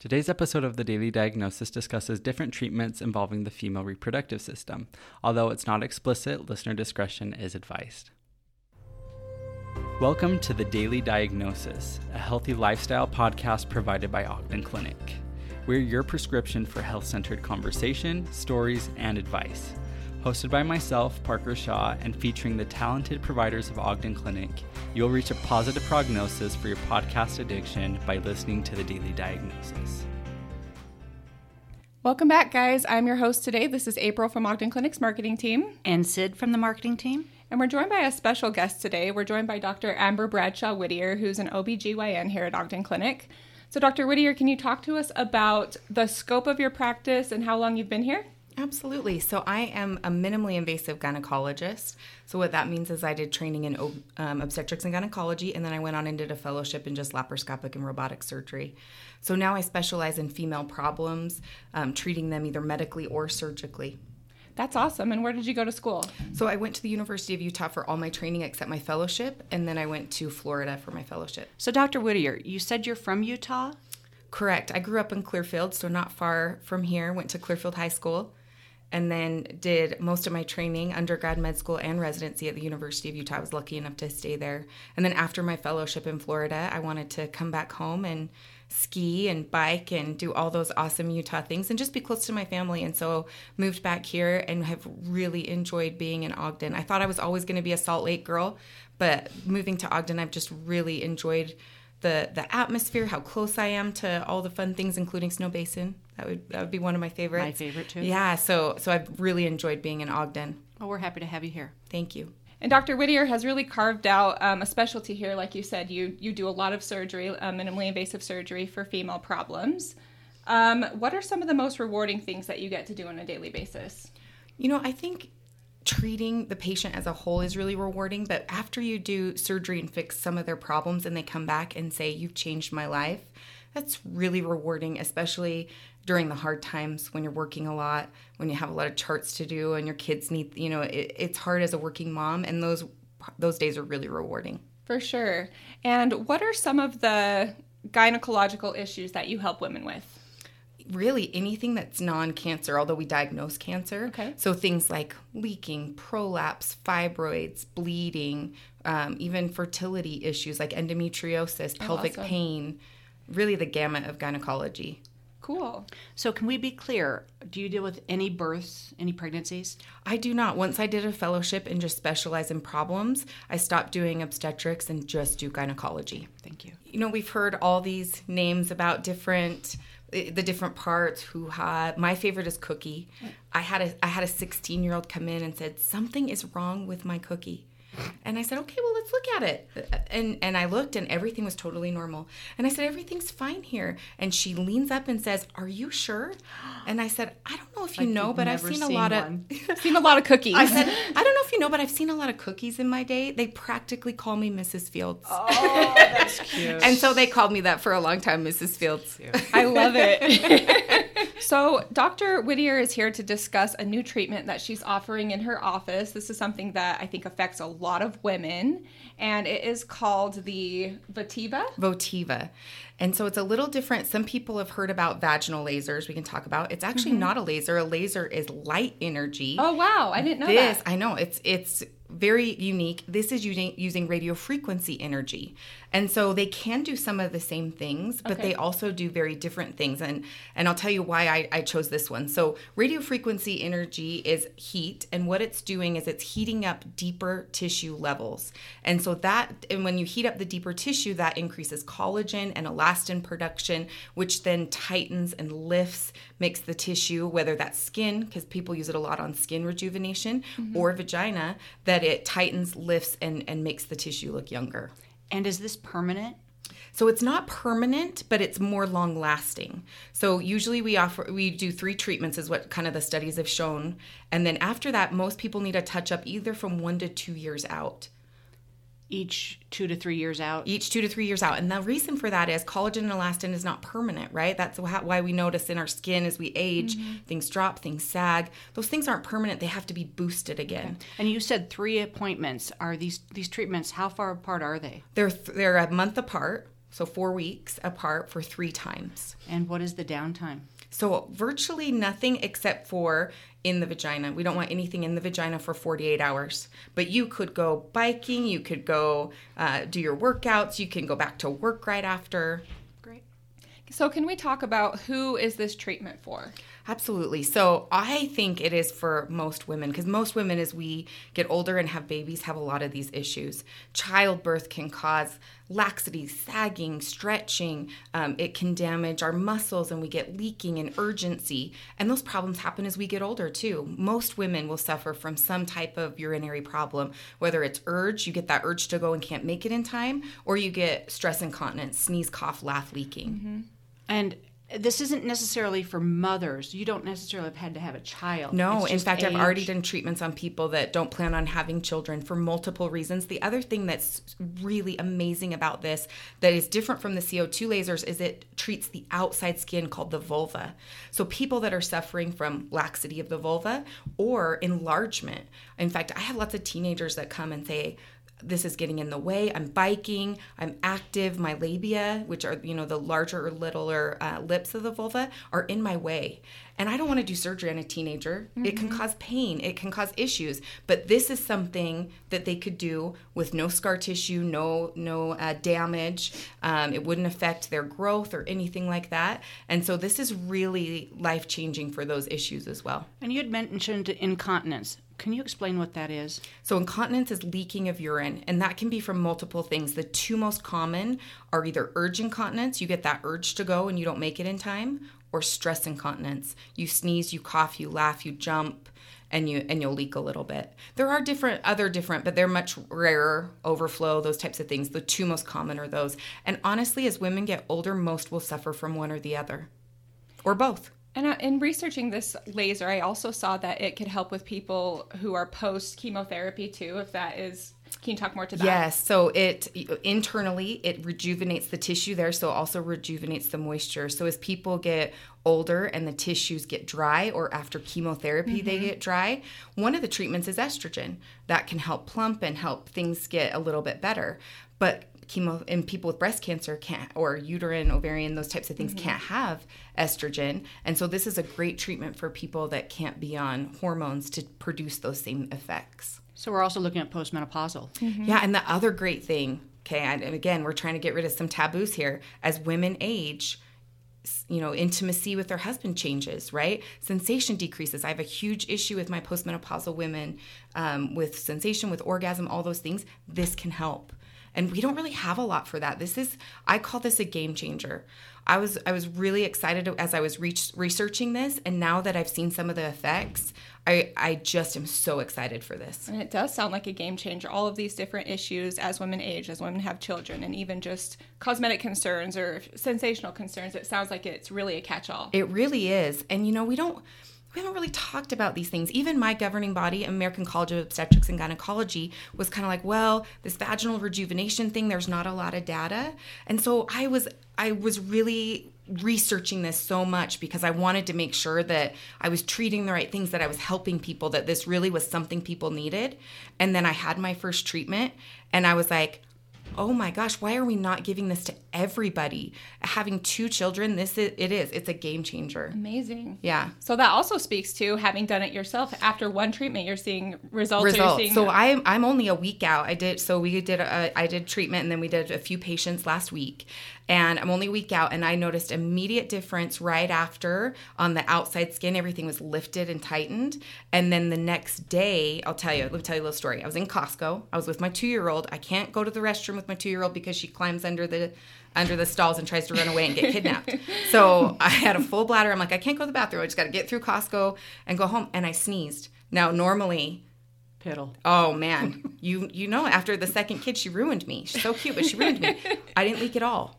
Today's episode of the Daily Diagnosis discusses different treatments involving the female reproductive system. Although it's not explicit, listener discretion is advised. Welcome to the Daily Diagnosis, a healthy lifestyle podcast provided by Ogden Clinic. We're your prescription for health centered conversation, stories, and advice. Hosted by myself, Parker Shaw, and featuring the talented providers of Ogden Clinic, you'll reach a positive prognosis for your podcast addiction by listening to the Daily Diagnosis. Welcome back, guys. I'm your host today. This is April from Ogden Clinic's marketing team. And Cyd from the marketing team. And we're joined by a special guest today. We're joined by Dr. Amber Bradshaw Whitear, who's an OBGYN here at Ogden Clinic. So, Dr. Whitear, can you talk to us about the scope of your practice and how long you've been here? Absolutely. So I am a minimally invasive gynecologist. So what that means is I did training in um, obstetrics and gynecology, and then I went on and did a fellowship in just laparoscopic and robotic surgery. So now I specialize in female problems, um, treating them either medically or surgically. That's awesome. And where did you go to school? So I went to the University of Utah for all my training except my fellowship, and then I went to Florida for my fellowship. So, Dr. Whitear, you said you're from Utah? Correct. I grew up in Clearfield, so not far from here. Went to Clearfield High School and then did most of my training, undergrad, med school, and residency at the University of Utah. I was lucky enough to stay there. And then after my fellowship in Florida, I wanted to come back home and ski and bike and do all those awesome Utah things and just be close to my family. And so moved back here and have really enjoyed being in Ogden. I thought I was always going to be a Salt Lake girl, but moving to Ogden, I've just really enjoyed the the atmosphere, how close I am to all the fun things, including Snow Basin. That would that would be one of my favorites. My favorite too. Yeah, so so I've really enjoyed being in Ogden. Well, we're happy to have you here. Thank you. And Dr. Whitear has really carved out um, a specialty here. Like you said, you you do a lot of surgery, uh, minimally invasive surgery for female problems. Um, what are some of the most rewarding things that you get to do on a daily basis? You know, I think treating the patient as a whole is really rewarding, but after you do surgery and fix some of their problems and they come back and say, You've changed my life, that's really rewarding, especially during the hard times when you're working a lot, when you have a lot of charts to do and your kids need, you know, it, it's hard as a working mom, and those those days are really rewarding. For sure. And what are some of the gynecological issues that you help women with? Really anything that's non-cancer although we diagnose cancer. Okay. so things like leaking prolapse fibroids bleeding um, even fertility issues like endometriosis oh, pelvic awesome. pain really the gamut of gynecology. Cool. So can we be clear? Do you deal with any births any pregnancies? I do not. Once i did a fellowship and just specialize in problems i stopped doing obstetrics and just do gynecology. Thank you. You know we've heard all these names about different the different parts who had my favorite is cookie. I had a i had a 16 year old come in and said something is wrong with my cookie and I said, okay, well, let's look at it. And and I looked, and everything was totally normal. And I said, everything's fine here. And she leans up and says, "Are you sure?" And I said, I don't know if you like know, but I've seen, seen, a lot one. of seen a lot of cookies. I said, I don't know if you know, but I've seen a lot of cookies in my day. They practically call me Mrs. Fields. Oh, that's cute. and so they called me that for a long time, Mrs. Fields. I love it. So, Dr. Whitear is here to discuss a new treatment that she's offering in her office. This is something that I think affects a lot of women, and it is called the Votiva. Votiva. And so it's a little different. Some people have heard about vaginal lasers. We can talk about. It's actually mm-hmm. not a laser. A laser is light energy. Oh wow, I didn't know this, that. I know. It's it's very unique. This is using using radio frequency energy. And so they can do some of the same things, but okay. they also do very different things. And and I'll tell you why I, I chose this one. So radio frequency energy is heat, and what it's doing is it's heating up deeper tissue levels. And so that and when you heat up the deeper tissue, that increases collagen and elastin production, which then tightens and lifts, makes the tissue, whether that's skin, because people use it a lot on skin rejuvenation, mm-hmm. or vagina, that it tightens, lifts, and, and makes the tissue look younger. And is this permanent? So it's not permanent, but it's more long lasting. So usually we offer we do three treatments is what kind of the studies have shown. And then after that most people need a touch up either from 1 to 2 years out each two to three years out. Each two to three years out. And the reason for that is collagen and elastin is not permanent, right? That's why we notice in our skin as we age, mm-hmm. things drop, things sag. Those things aren't permanent. They have to be boosted again. Okay. And you said three appointments. Are these these treatments, how far apart are they? They're, they're a month apart so four weeks apart for three times. And what is the downtime? So, virtually nothing except for in the vagina. We don't want anything in the vagina for 48 hours. But you could go biking, you could go uh, do your workouts, you can go back to work right after. Great. So, can we talk about who is this treatment for? Absolutely. So I think it is for most women because most women, as we get older and have babies, have a lot of these issues. Childbirth can cause laxity, sagging, stretching. Um, it can damage our muscles and we get leaking and urgency. And those problems happen as we get older too. Most women will suffer from some type of urinary problem, whether it's urge, you get that urge to go and can't make it in time, or you get stress incontinence, sneeze, cough, laugh, leaking. Mm-hmm. And this isn't necessarily for mothers. You don't necessarily have had to have a child. No, in fact, I've already done treatments on people that don't plan on having children for multiple reasons. The other thing that's really amazing about this that is different from the CO2 lasers is it treats the outside skin called the vulva. So people that are suffering from laxity of the vulva or enlargement. In fact, I have lots of teenagers that come and say, this is getting in the way. I'm biking. I'm active. My labia, which are you know the larger or littler uh, lips of the vulva, are in my way, and I don't want to do surgery on a teenager. It can cause pain. It can cause issues. But this is something that they could do with no scar tissue, no no uh, damage. Um, it wouldn't affect their growth or anything like that. And so this is really life changing for those issues as well. And you had mentioned incontinence. Can you explain what that is? So, incontinence is leaking of urine, and that can be from multiple things. The two most common are either urge incontinence, you get that urge to go and you don't make it in time, or stress incontinence. You sneeze, you cough, you laugh, you jump, and you and you'll leak a little bit. There are different other different, but they're much rarer, overflow, those types of things. The two most common are those. And honestly, as women get older, most will suffer from one or the other. Or both. And in researching this laser, I also saw that it could help with people who are post chemotherapy too. If that is, can you talk more to that? Yes, so it internally it rejuvenates the tissue there, so it also rejuvenates the moisture. So as people get older and the tissues get dry or after chemotherapy they mm-hmm. get dry, one of the treatments is estrogen. That can help plump and help things get a little bit better. But chemo and people with breast cancer can't or uterine ovarian those types of things can't have estrogen and so this is a great treatment for people that can't be on hormones to produce those same effects So we're also looking at postmenopausal. yeah, and the other great thing, okay, and and again, we're trying to get rid of some taboos here. As women age, you know, intimacy with their husband changes, right? Sensation decreases. I have a huge issue with my postmenopausal women um, with sensation, with orgasm, all those things. This can help. And we don't really have a lot for that. This is, I call this a game changer. I was I was really excited as I was reach, researching this, and now that I've seen some of the effects, I I just am so excited for this. And it does sound like a game changer. All of these different issues as women age, as women have children, and even just cosmetic concerns or sensational concerns. It sounds like it's really a catch all. It really is. And you know, we don't we haven't really talked about these things. Even my governing body, American College of Obstetrics and Gynecology, was kind of like, well, this vaginal rejuvenation thing, there's not a lot of data. And so I was I was really researching this so much because I wanted to make sure that I was treating the right things, that I was helping people, that this really was something people needed. And then I had my first treatment and I was like, oh my gosh, why are we not giving this to everybody? Having two children, this is it is. It's a game changer. Amazing. Yeah. So that also speaks to having done it yourself. After one treatment, you're seeing results. Results. seeing So I'm I'm only a week out. I did so we did a, I did treatment and then we did a few patients last week, and I'm only a week out and I noticed immediate difference right after on the outside skin. Everything was lifted and tightened, and then the next day, I'll tell you. Let me tell you a little story. I was in Costco. I was with my two year old. I can't go to the restroom with my two year old because she climbs under the under the stalls and tries to run away and get kidnapped. so I had a full bladder. I'm like, I can't go to the bathroom. I just got to get through Costco and go home. And I sneezed. Now normally Piddle. Oh man, you you know after the second kid she ruined me. She's so cute, but she ruined me. I didn't leak at all.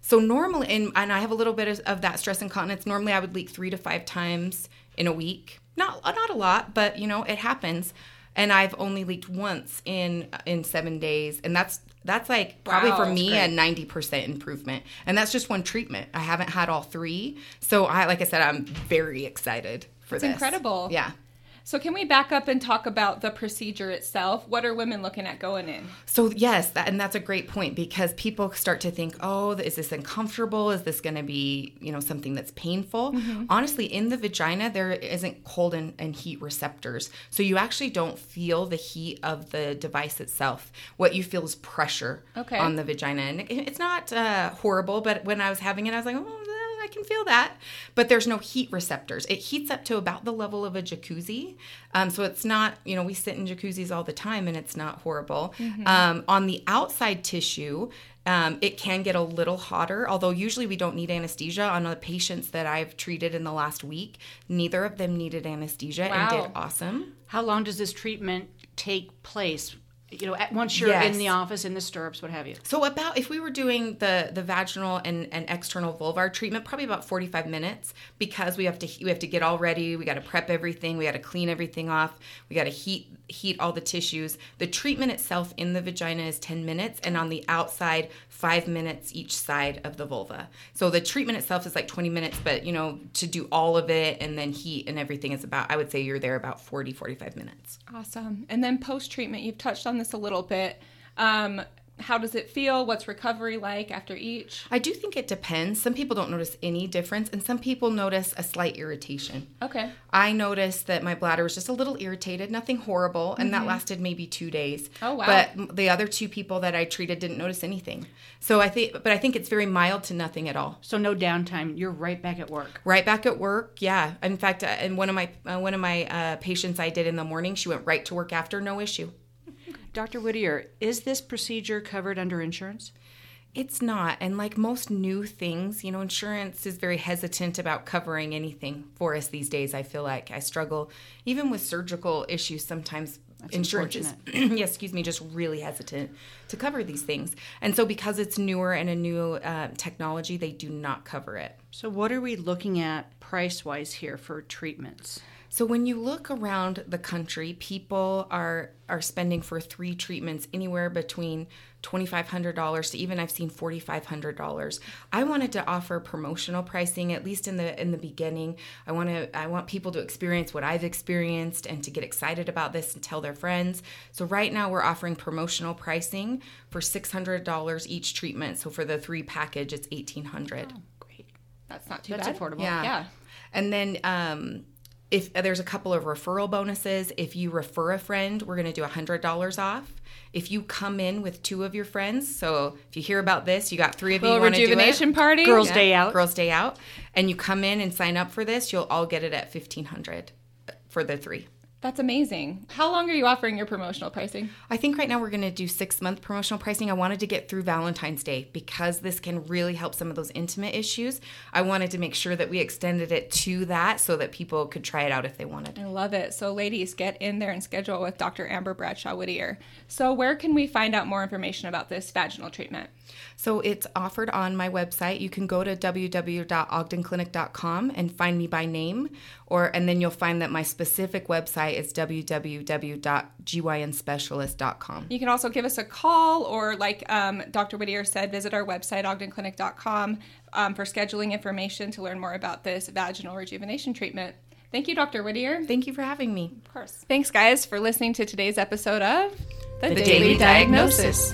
So normally, and, and I have a little bit of, of that stress incontinence. Normally, I would leak three to five times in a week. Not uh, not a lot, but you know it happens. And I've only leaked once in uh, in seven days, and that's that's like probably Wow, for me great. a ninety percent improvement. And that's just one treatment. I haven't had all three, so I like I said, I'm very excited for It's this. incredible. Yeah. So, can we back up and talk about the procedure itself? What are women looking at going in? So yes, that, and that's a great point because people start to think, "Oh, is this uncomfortable? Is this going to be, you know, something that's painful?" Mm-hmm. Honestly, in the vagina there isn't cold and, and heat receptors, so you actually don't feel the heat of the device itself. What you feel is pressure Okay. on the vagina, and it- it's not uh, horrible. But when I was having it, I was like, "Oh." I can feel that, but there's no heat receptors. It heats up to about the level of a jacuzzi, um, so it's not. You know, we sit in jacuzzis all the time, and it's not horrible. Um, on the outside tissue, um, it can get a little hotter. Although usually we don't need anesthesia. On the patients that I've treated in the last week, neither of them needed anesthesia and did awesome. How long does this treatment take place? You know, at, once you're Yes. in the office, in the stirrups, what have you. So about if we were doing the the vaginal and, and external vulvar treatment, probably about 45 minutes because we have to we have to get all ready, we got to prep everything, we got to clean everything off, we got to heat heat all the tissues. The treatment itself in the vagina is 10 minutes and on the outside 5 minutes each side of the vulva. So the treatment itself is like 20 minutes, but you know, to do all of it and then heat and everything is about I would say you're there about 40 45 minutes. Awesome. And then post treatment, you've touched on this a little bit. Um, how does it feel? What's recovery like after each? I do think it depends. Some people don't notice any difference and some people notice a slight irritation. Okay. I noticed that my bladder was just a little irritated, nothing horrible, and that lasted maybe two days. Oh, wow. But the other two people that I treated didn't notice anything. So I think, but I think it's very mild to nothing at all. So no downtime. You're right back at work. Right back at work, yeah. In fact, uh, and one of my uh, one of my uh, patients I did in the morning, she went right to work after, no issue. Dr. Whitear, is this procedure covered under insurance? It's not. And like most new things, you know, insurance is very hesitant about covering anything for us these days. I feel like I struggle even with surgical issues sometimes. insurance is, yes, excuse me, just really hesitant to cover these things. And so because it's newer and a new uh, technology, they do not cover it. So what are we looking at price-wise here for treatments? So when you look around the country, people are are spending for three treatments anywhere between twenty five hundred dollars to even I've seen forty five hundred dollars. I wanted to offer promotional pricing at least in the in the beginning. I want to I want people to experience what I've experienced and to get excited about this and tell their friends. So right now we're offering promotional pricing for six hundred dollars each treatment. So for the three package, it's eighteen hundred. Great. That's not too That's bad. affordable. Yeah. Yeah. And then um, if uh, there's a couple of referral bonuses, if you refer a friend, we're going to do $100 off. If you come in with two of your friends, so if you hear about this, you got three of you Little want to do rejuvenation party. Girls' Day out. Girls' Day Out, and you come in and sign up for this, you'll all get it at 1500 for the three. That's amazing. How long are you offering your promotional pricing? I think right now we're going to do six month promotional pricing. I wanted to get through Valentine's Day because this can really help some of those intimate issues. I wanted to make sure that we extended it to that so that people could try it out if they wanted. I love it. So, ladies, get in there and schedule with Dr. Amber Bradshaw Whitear. So, where can we find out more information about this vaginal treatment? So it's offered on my website. You can go to www.ogdenclinic.com and find me by name, or and then you'll find that my specific website is www.gynspecialist.com. You can also give us a call, or like um, Dr. Whitear said, visit our website, ogdenclinic.com, um, for scheduling information to learn more about this vaginal rejuvenation treatment. Thank you, Dr. Whitear. Thank you for having me. Of course. Thanks, guys, for listening to today's episode of The, Daily Diagnosis.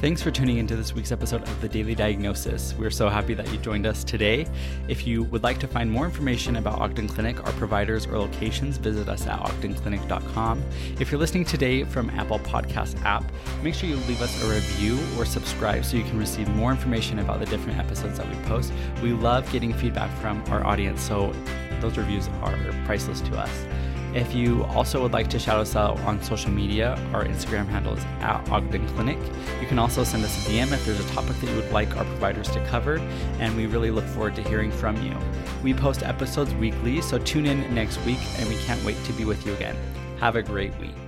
Thanks for tuning into this week's episode of the Daily Diagnosis. We're so happy that you joined us today. If you would like to find more information about Ogden Clinic, our providers, or locations, visit us at ogdenclinic.com. If you're listening today from Apple Podcast app, make sure you leave us a review or subscribe so you can receive more information about the different episodes that we post. We love getting feedback from our audience, so those reviews are priceless to us. If you also would like to shout us out on social media, our Instagram handle is at Ogden Clinic. You can also send us a DM if there's a topic that you would like our providers to cover, and we really look forward to hearing from you. We post episodes weekly, so tune in next week, and we can't wait to be with you again. Have a great week.